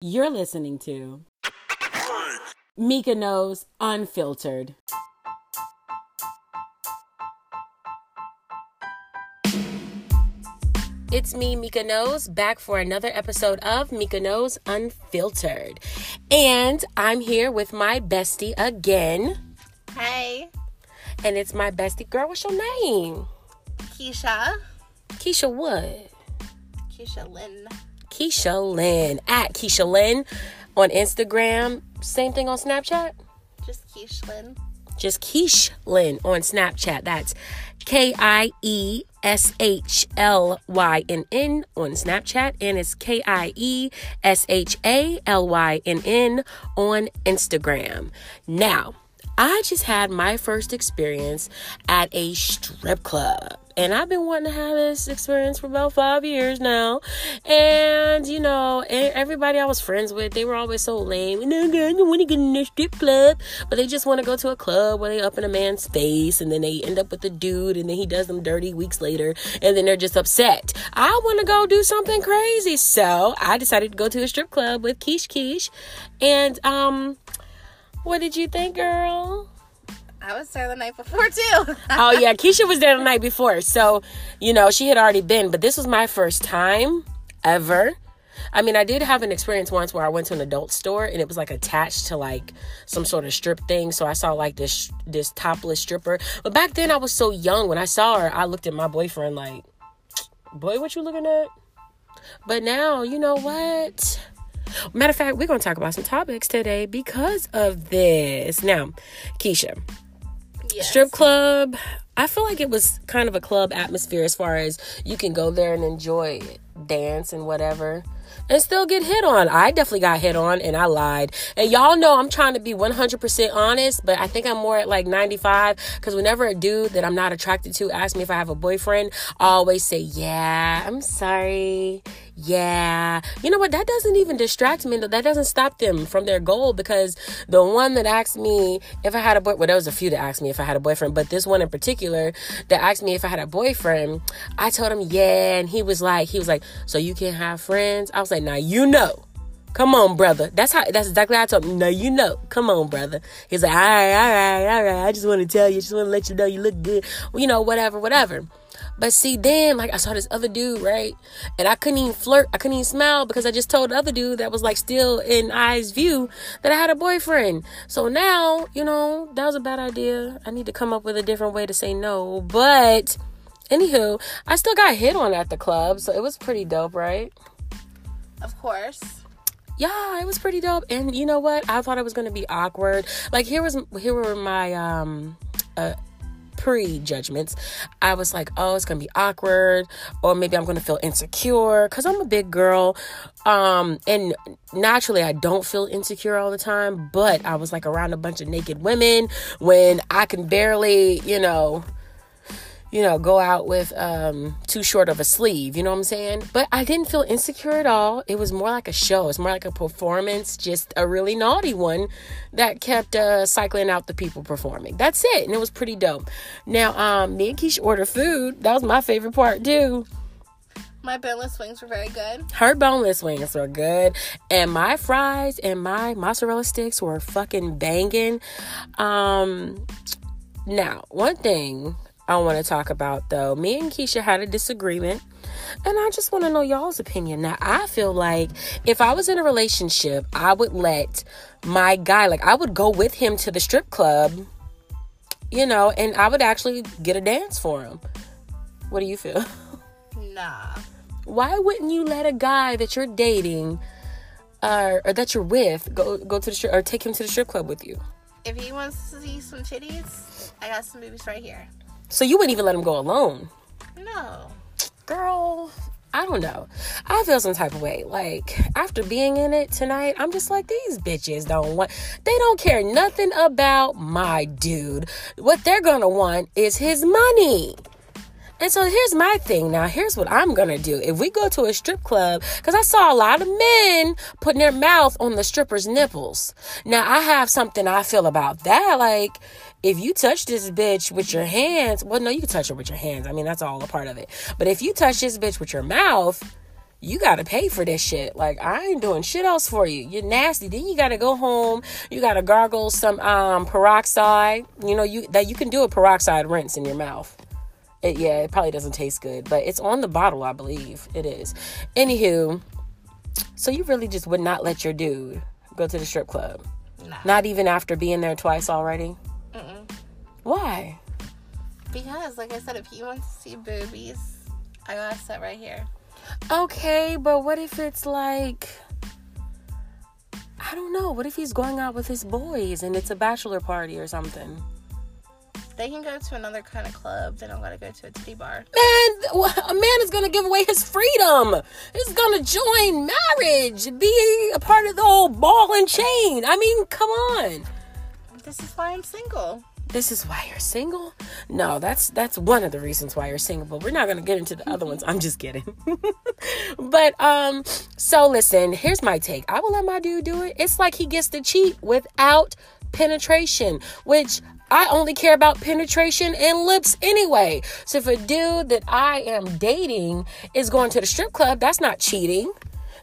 You're listening to Mika Knows Unfiltered. It's me, Mika Knows, back for another episode of Mika Knows Unfiltered. And I'm here with my bestie again. Hey, And it's my bestie girl. What's your name? Keisha. Keisha what? Keisha Lynn. Keisha Lynn. At Keisha Lynn on Instagram. Same thing on Snapchat? Just Keish Lynn. just Keish Lynn on Snapchat. That's K I E S H L Y N N on Snapchat, and it's K I E S H A L Y N N on Instagram. Now, I just had my first experience at a strip club. And I've been wanting to have this experience for about five years now. And, you know, everybody I was friends with, they were always so lame. No, girl, don't want to get in a strip club. But they just want to go to a club where they up in a man's face and then they end up with the dude and then he does them dirty weeks later and then they're just upset. I want to go do something crazy. So I decided to go to a strip club with Keish Keish. And, um, what did you think, girl? I was there the night before too. oh yeah, Keisha was there the night before, so you know she had already been. But this was my first time ever. I mean, I did have an experience once where I went to an adult store and it was like attached to like some sort of strip thing. So I saw like this this topless stripper. But back then I was so young. When I saw her, I looked at my boyfriend like, "Boy, what you looking at?" But now, you know what? Matter of fact, we're gonna talk about some topics today because of this. Now, Keisha, yes. strip club i feel like it was kind of a club atmosphere as far as you can go there and enjoy it, dance and whatever and still get hit on. I definitely got hit on and i lied. And y'all know i'm trying to be 100% honest but i think i'm more at like 95 because whenever a dude that i'm not attracted to asks me if i have a boyfriend i always say yeah i'm sorry. Yeah. You know what? That doesn't even distract me. That doesn't stop them from their goal because the one that asked me if i had a boy well there was a few that asked me if i had a boyfriend but this one in particular that asked me if i had a boyfriend i told him yeah and he was like he was like so you can have friends i was like now you know Come on, brother. That's how. That's exactly how I told him. No, you know. Come on, brother. He's like, all right, all right, all right. I just want to tell you. Just want to let you know you look good. Well, you know, whatever, whatever. But see, then like I saw this other dude, right? And I couldn't even flirt. I couldn't even smile because I just told the other dude that was like still in eyes view that I had a boyfriend. So now, you know, that was a bad idea. I need to come up with a different way to say no. But anywho, I still got hit on at the club, so it was pretty dope, right? Of course. yeah, it was pretty dope. And you know what? I thought it was gonna be awkward. Like here was here were my um uh pre-judgments. I was like, oh, it's gonna be awkward, or maybe I'm gonna feel insecure because I'm a big girl. Um, and naturally I don't feel insecure all the time, but I was like around a bunch of naked women when I can barely, you know, you know, go out with um too short of a sleeve, you know what I'm saying? But I didn't feel insecure at all. It was more like a show. It's more like a performance, just a really naughty one that kept uh cycling out the people performing. That's it. And it was pretty dope. Now, um, me and Keisha ordered food. That was my favorite part too. My boneless wings were very good. Her boneless wings were good, and my fries and my mozzarella sticks were fucking banging. Um, now, one thing I want to talk about though, me and Keisha had a disagreement, and I just want to know y'all's opinion. Now, I feel like if I was in a relationship, I would let my guy, like, I would go with him to the strip club, you know, and I would actually get a dance for him. What do you feel? Nah. why wouldn't you let a guy that you're dating uh, or that you're with go go to the strip or take him to the strip club with you? If he wants to see some titties, I got some boobies right here. So you wouldn't even let him go alone, No. girl. I don't know. I feel some type of way. Like after being in it tonight, I'm just like these bitches don't want. They don't care nothing about my dude. What they're gonna want is his money. And so here's my thing now. Here's what I'm gonna do. If we go to a strip club, because I saw a lot of men putting their mouth on the stripper's nipples. Now I have something I feel about that. Like, if you touch this bitch with your hands, well, no, you can touch her with your hands. I mean, that's all a part of it. But if you touch this bitch with your mouth, you gotta pay for this shit. Like I ain't doing shit else for you. You're nasty. Then you gotta go home. You gotta gargle some um peroxide. You know you that you can do a peroxide rinse in your mouth. It, yeah, it probably doesn't taste good, but it's on the bottle, I believe it is. Anywho, so you really just would not let your dude go to the strip club? Nah. Not even after being there twice already? Why? Because, like I said, if he wants to see boobies, I gotta sit right here. Okay, but what if it's like I don't know. What if he's going out with his boys and it's a bachelor party or something? They can go to another kind of club. They don't gotta go to a titty bar. Man, a man is gonna give away his freedom. He's gonna join marriage, be a part of the whole ball and chain. I mean, come on. This is why I'm single. This is why you're single? No, that's that's one of the reasons why you're single, but we're not gonna get into the other ones. I'm just kidding. but um, so listen, here's my take. I will let my dude do it. It's like he gets to cheat without penetration, which I only care about penetration and lips anyway. So if a dude that I am dating is going to the strip club, that's not cheating.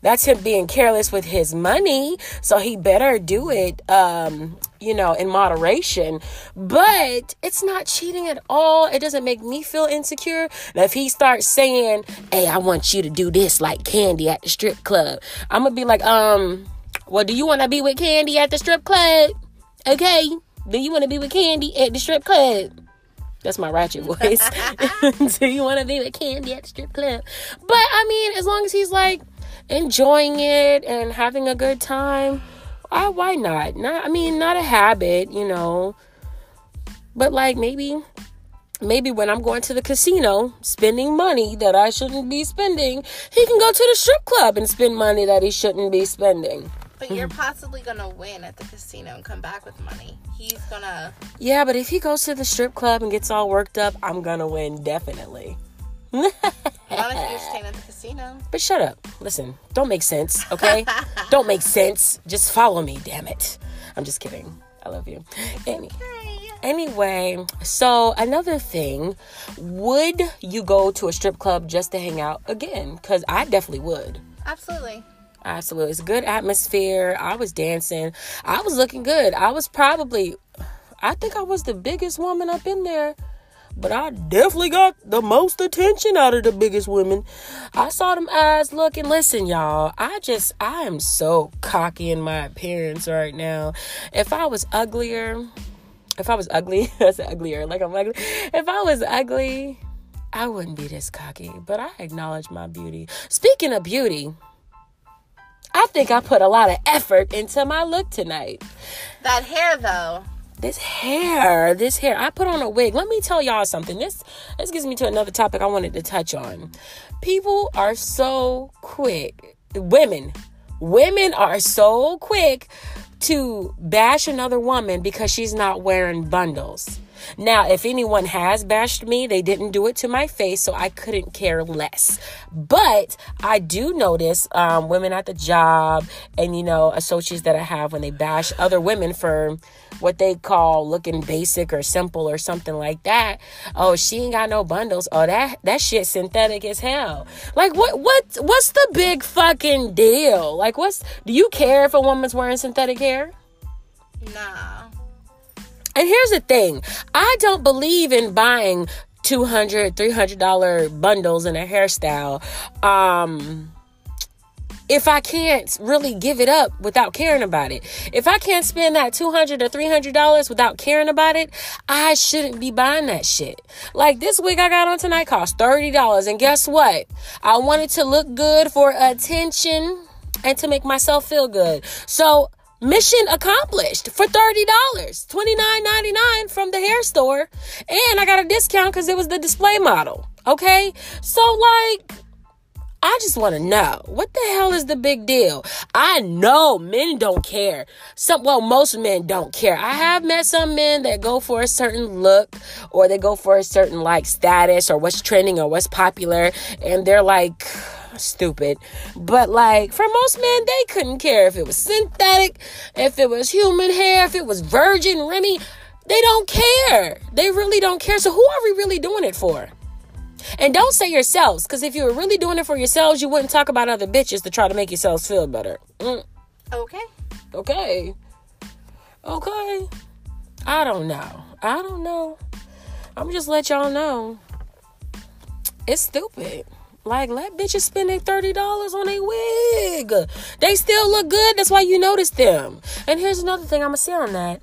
That's him being careless with his money. So he better do it, um, you know, in moderation. But it's not cheating at all. It doesn't make me feel insecure. Now, if he starts saying, hey, I want you to do this like Candy at the strip club, I'm going to be like, um, well, do you want to be with Candy at the strip club? Okay. Do you want to be with Candy at the strip club? That's my ratchet voice. Do you want to be with Candy at the strip club? But I mean, as long as he's like enjoying it and having a good time, why why not? Not I mean, not a habit, you know. But like maybe maybe when I'm going to the casino spending money that I shouldn't be spending, he can go to the strip club and spend money that he shouldn't be spending. But you're possibly gonna win at the casino and come back with money. He's gonna. Yeah, but if he goes to the strip club and gets all worked up, I'm gonna win definitely. Not if you're staying at the But shut up. Listen, don't make sense, okay? don't make sense. Just follow me, damn it. I'm just kidding. I love you. Any- anyway, so another thing, would you go to a strip club just to hang out again? Because I definitely would. Absolutely. Absolutely. It's a good atmosphere. I was dancing. I was looking good. I was probably, I think I was the biggest woman up in there. But I definitely got the most attention out of the biggest women. I saw them eyes looking. Listen, y'all, I just, I am so cocky in my appearance right now. If I was uglier, if I was ugly, said uglier, like I'm ugly. If I was ugly, I wouldn't be this cocky. But I acknowledge my beauty. Speaking of beauty, I think I put a lot of effort into my look tonight. That hair, though. This hair, this hair. I put on a wig. Let me tell y'all something. This this gets me to another topic I wanted to touch on. People are so quick. Women, women are so quick to bash another woman because she's not wearing bundles. Now, if anyone has bashed me, they didn't do it to my face, so I couldn't care less. But I do notice um, women at the job and, you know, associates that I have when they bash other women for what they call looking basic or simple or something like that. Oh, she ain't got no bundles. Oh, that that shit synthetic as hell. Like what what what's the big fucking deal? Like what's do you care if a woman's wearing synthetic hair? Nah. And here's the thing I don't believe in buying $200, $300 bundles in a hairstyle. Um, if I can't really give it up without caring about it, if I can't spend that $200 or $300 without caring about it, I shouldn't be buying that shit. Like this wig I got on tonight cost $30. And guess what? I wanted to look good for attention and to make myself feel good. So mission accomplished for $30 $29.99 from the hair store and i got a discount because it was the display model okay so like I just want to know what the hell is the big deal? I know men don't care. Some well, most men don't care. I have met some men that go for a certain look or they go for a certain like status or what's trending or what's popular and they're like stupid. But like for most men, they couldn't care if it was synthetic, if it was human hair, if it was virgin Remy. They don't care. They really don't care. So who are we really doing it for? And don't say yourselves, because if you were really doing it for yourselves, you wouldn't talk about other bitches to try to make yourselves feel better. Mm, Okay. okay. Okay. I don't know. I don't know. I'm just let y'all know. It's stupid. Like, let bitches spend their $30 on a wig. They still look good. That's why you notice them. And here's another thing I'm going to say on that.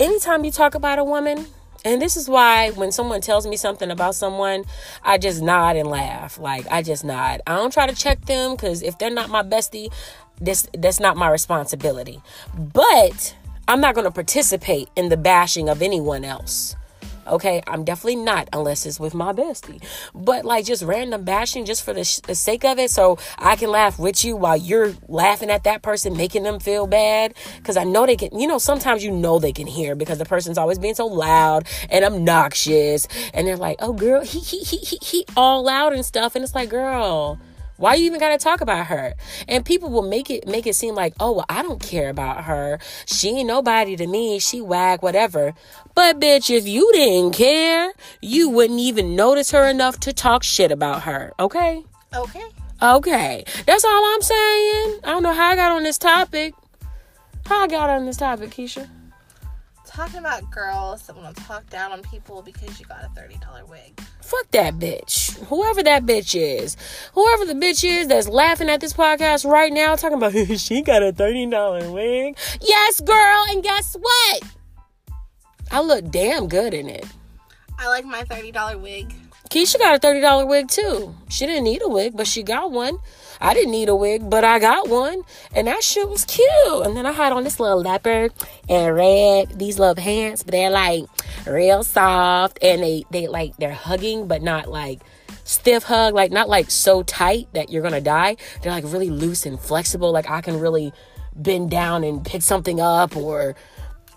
Anytime you talk about a woman, and this is why when someone tells me something about someone, I just nod and laugh. Like, I just nod. I don't try to check them because if they're not my bestie, this that's not my responsibility. But I'm not going to participate in the bashing of anyone else. Okay, I'm definitely not unless it's with my bestie. But like just random bashing just for the, sh- the sake of it, so I can laugh with you while you're laughing at that person, making them feel bad. Because I know they can, you know, sometimes you know they can hear because the person's always being so loud and obnoxious. And they're like, oh, girl, he, he, he, he, he, all loud and stuff. And it's like, girl. Why you even gotta talk about her? And people will make it make it seem like, oh well, I don't care about her. She ain't nobody to me. She wag whatever. But bitch, if you didn't care, you wouldn't even notice her enough to talk shit about her. Okay? Okay. Okay. That's all I'm saying. I don't know how I got on this topic. How I got on this topic, Keisha? Talking about girls that want to talk down on people because you got a $30 wig. Fuck that bitch. Whoever that bitch is. Whoever the bitch is that's laughing at this podcast right now talking about she got a $30 wig. Yes, girl, and guess what? I look damn good in it. I like my $30 wig. Keisha got a $30 wig too. She didn't need a wig, but she got one. I didn't need a wig, but I got one. And that shit was cute. And then I had on this little leopard and red, these little pants, but they're like real soft and they, they like, they're hugging, but not like stiff hug, like not like so tight that you're gonna die. They're like really loose and flexible. Like I can really bend down and pick something up or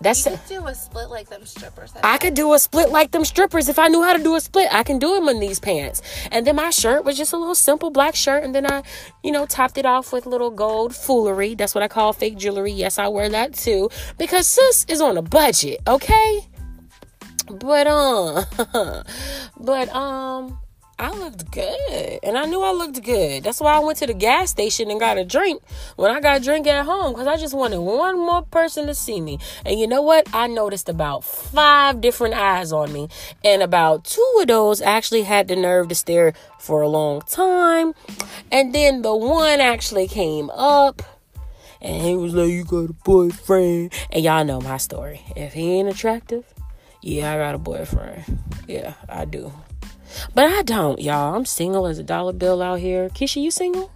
that's You could do a split like them strippers. have. I could do a split like them strippers. If I knew how to do a split, I can do them in these pants. And then my shirt was just a little simple black shirt. And then I, you know, topped it off with little gold foolery. That's what I call fake jewelry. Yes, I wear that too. Because sis is on a budget, okay? But, um, but, um, I looked good. And I knew I looked good. That's why I went to the gas station and got a drink when I got a drink at home because I just wanted one more person to see me. And you know what? I noticed about five different eyes on me. And about two of those actually had the nerve to stare for a long time. And then the one actually came up. And he was like, You got a boyfriend. And y'all know my story. If he ain't attractive, yeah, I got a boyfriend. Yeah, I do. But I don't, y'all. I'm single as a dollar bill out here. Keisha, you single?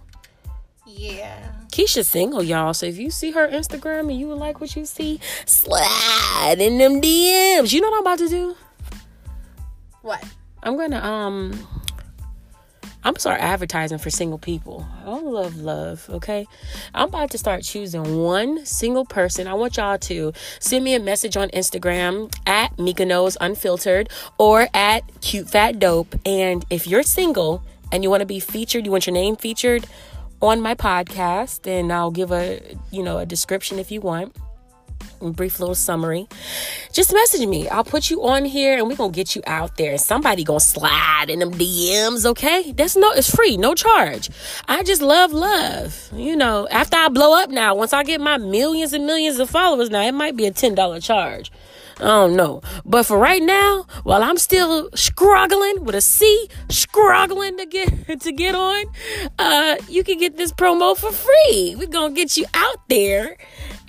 Yeah. Keisha's single, y'all. So if you see her Instagram and you would like what you see, slide in them DMs. You know what I'm about to do? What? I'm gonna um I'm start advertising for single people. I love love, okay? I'm about to start choosing one single person. I want y'all to send me a message on Instagram at Mika Knows Unfiltered or at Cute Fat Dope. And if you're single and you want to be featured, you want your name featured on my podcast, then I'll give a you know a description if you want brief little summary, just message me. I'll put you on here and we're gonna get you out there. And somebody gonna slide in them DMs, okay? That's no it's free, no charge. I just love love. You know, after I blow up now, once I get my millions and millions of followers now, it might be a $10 charge. I don't know. But for right now, while I'm still struggling with a C, struggling to get to get on, uh, you can get this promo for free. We're gonna get you out there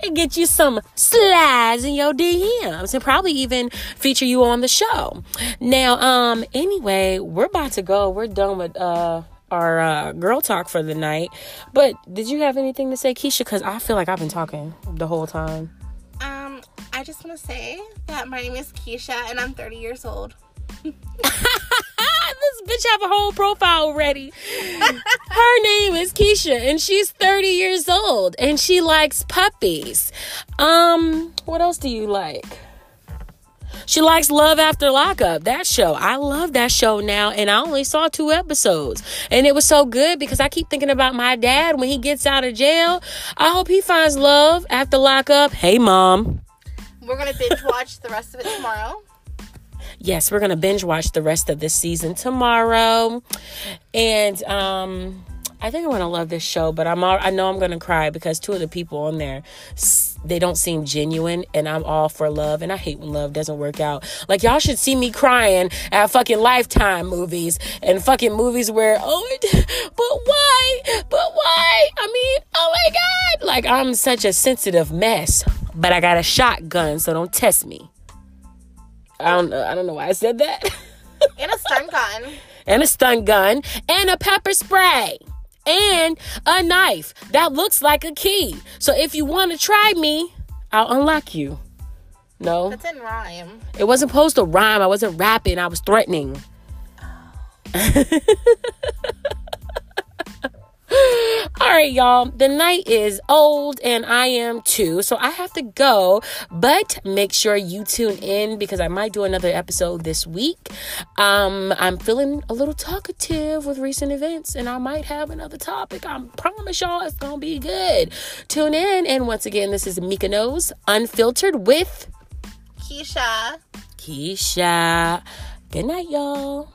and get you some slides in your DMs and probably even feature you on the show. Now, um, anyway, we're about to go. We're done with uh our uh, girl talk for the night. But did you have anything to say, Keisha? Because I feel like I've been talking the whole time. Um, I just want to say that my name is Keisha and I'm 30 years old. bitch have a whole profile ready. Her name is Keisha and she's 30 years old and she likes puppies. Um, what else do you like? She likes Love After Lockup, that show. I love that show now, and I only saw two episodes. And it was so good because I keep thinking about my dad when he gets out of jail. I hope he finds love after lockup. Hey, mom. We're gonna binge watch the rest of it tomorrow. Yes, we're gonna binge watch the rest of this season tomorrow, and um, I think I'm gonna love this show. But I'm all, I know I'm gonna cry because two of the people on there they don't seem genuine, and I'm all for love, and I hate when love doesn't work out. Like y'all should see me crying at fucking Lifetime movies and fucking movies where oh, but why, but why? I mean, oh my god, like I'm such a sensitive mess, but I got a shotgun, so don't test me. I don't know. I don't know why I said that. and a stun gun. and a stun gun and a pepper spray and a knife that looks like a key. So if you want to try me, I'll unlock you. No. That's in rhyme. It wasn't supposed to rhyme. I wasn't rapping. I was threatening. Oh. Right, y'all. The night is old and I am too. So I have to go. But make sure you tune in because I might do another episode this week. Um, I'm feeling a little talkative with recent events and I might have another topic. I promise y'all it's going to be good. Tune in. And once again, this is Mika Knows Unfiltered with Keisha. Keisha. Good night, y'all.